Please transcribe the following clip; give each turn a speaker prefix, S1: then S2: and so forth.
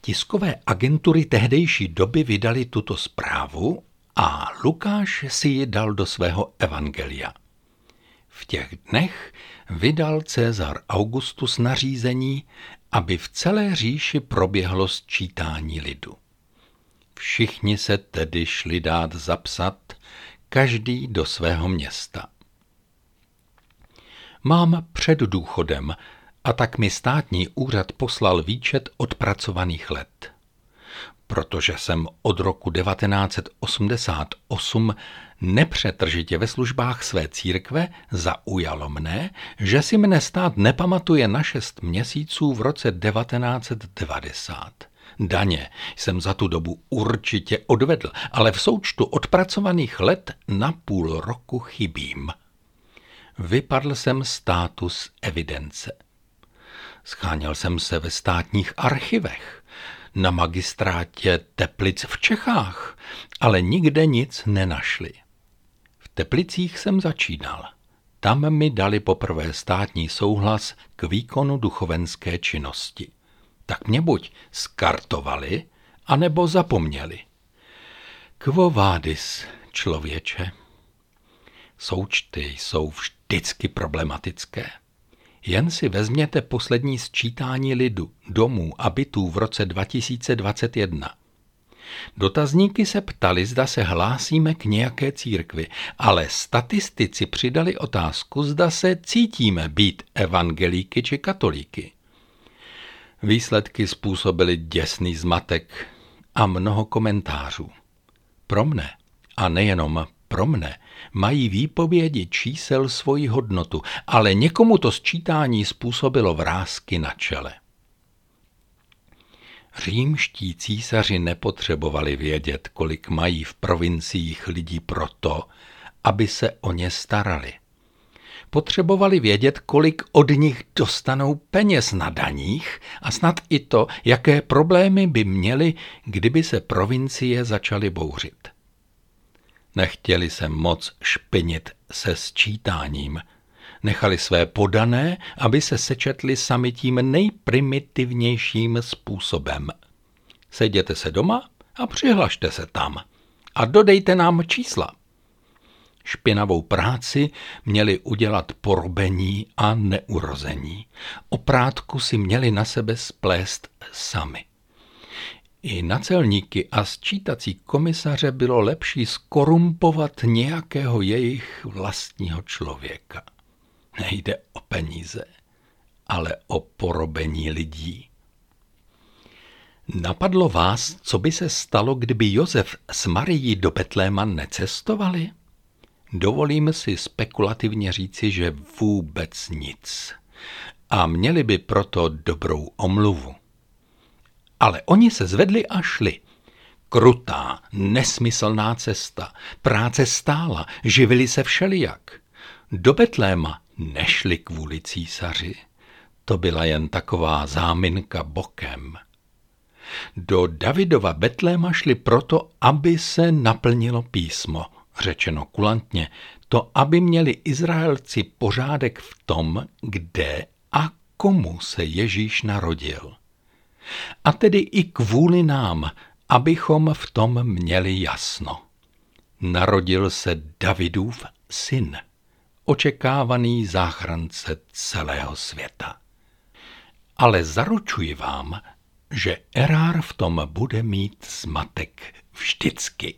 S1: Tiskové agentury tehdejší doby vydali tuto zprávu a Lukáš si ji dal do svého evangelia. V těch dnech vydal Cezar Augustus nařízení, aby v celé říši proběhlo sčítání lidu. Všichni se tedy šli dát zapsat, každý do svého města. Mám před důchodem a tak mi státní úřad poslal výčet odpracovaných let. Protože jsem od roku 1988 nepřetržitě ve službách své církve, zaujalo mne, že si mne stát nepamatuje na šest měsíců v roce 1990. Daně jsem za tu dobu určitě odvedl, ale v součtu odpracovaných let na půl roku chybím. Vypadl jsem státus evidence. Scháněl jsem se ve státních archivech, na magistrátě Teplic v Čechách, ale nikde nic nenašli. V Teplicích jsem začínal. Tam mi dali poprvé státní souhlas k výkonu duchovenské činnosti. Tak mě buď skartovali, anebo zapomněli. Quo vadis, člověče? Součty jsou vždycky problematické. Jen si vezměte poslední sčítání lidu, domů a bytů v roce 2021. Dotazníky se ptali, zda se hlásíme k nějaké církvi, ale statistici přidali otázku, zda se cítíme být evangelíky či katolíky. Výsledky způsobily děsný zmatek a mnoho komentářů. Pro mne, a nejenom pro mne, mají výpovědi čísel svoji hodnotu, ale někomu to sčítání způsobilo vrázky na čele. Římští císaři nepotřebovali vědět, kolik mají v provinciích lidí proto, aby se o ně starali. Potřebovali vědět, kolik od nich dostanou peněz na daních a snad i to, jaké problémy by měli, kdyby se provincie začaly bouřit. Nechtěli se moc špinit se sčítáním. Nechali své podané, aby se sečetli sami tím nejprimitivnějším způsobem. Sejděte se doma a přihlašte se tam a dodejte nám čísla. Špinavou práci měli udělat porobení a neurození. Oprátku si měli na sebe splést sami. I na celníky a sčítací komisaře bylo lepší skorumpovat nějakého jejich vlastního člověka. Nejde o peníze, ale o porobení lidí. Napadlo vás, co by se stalo, kdyby Josef s Marií do Betléma necestovali? Dovolím si spekulativně říci, že vůbec nic. A měli by proto dobrou omluvu. Ale oni se zvedli a šli. Krutá, nesmyslná cesta, práce stála, živili se všelijak. Do Betléma nešli kvůli císaři, to byla jen taková záminka bokem. Do Davidova Betléma šli proto, aby se naplnilo písmo, řečeno kulantně, to, aby měli Izraelci pořádek v tom, kde a komu se Ježíš narodil a tedy i kvůli nám, abychom v tom měli jasno. Narodil se Davidův syn, očekávaný záchrance celého světa. Ale zaručuji vám, že Erár v tom bude mít zmatek vždycky.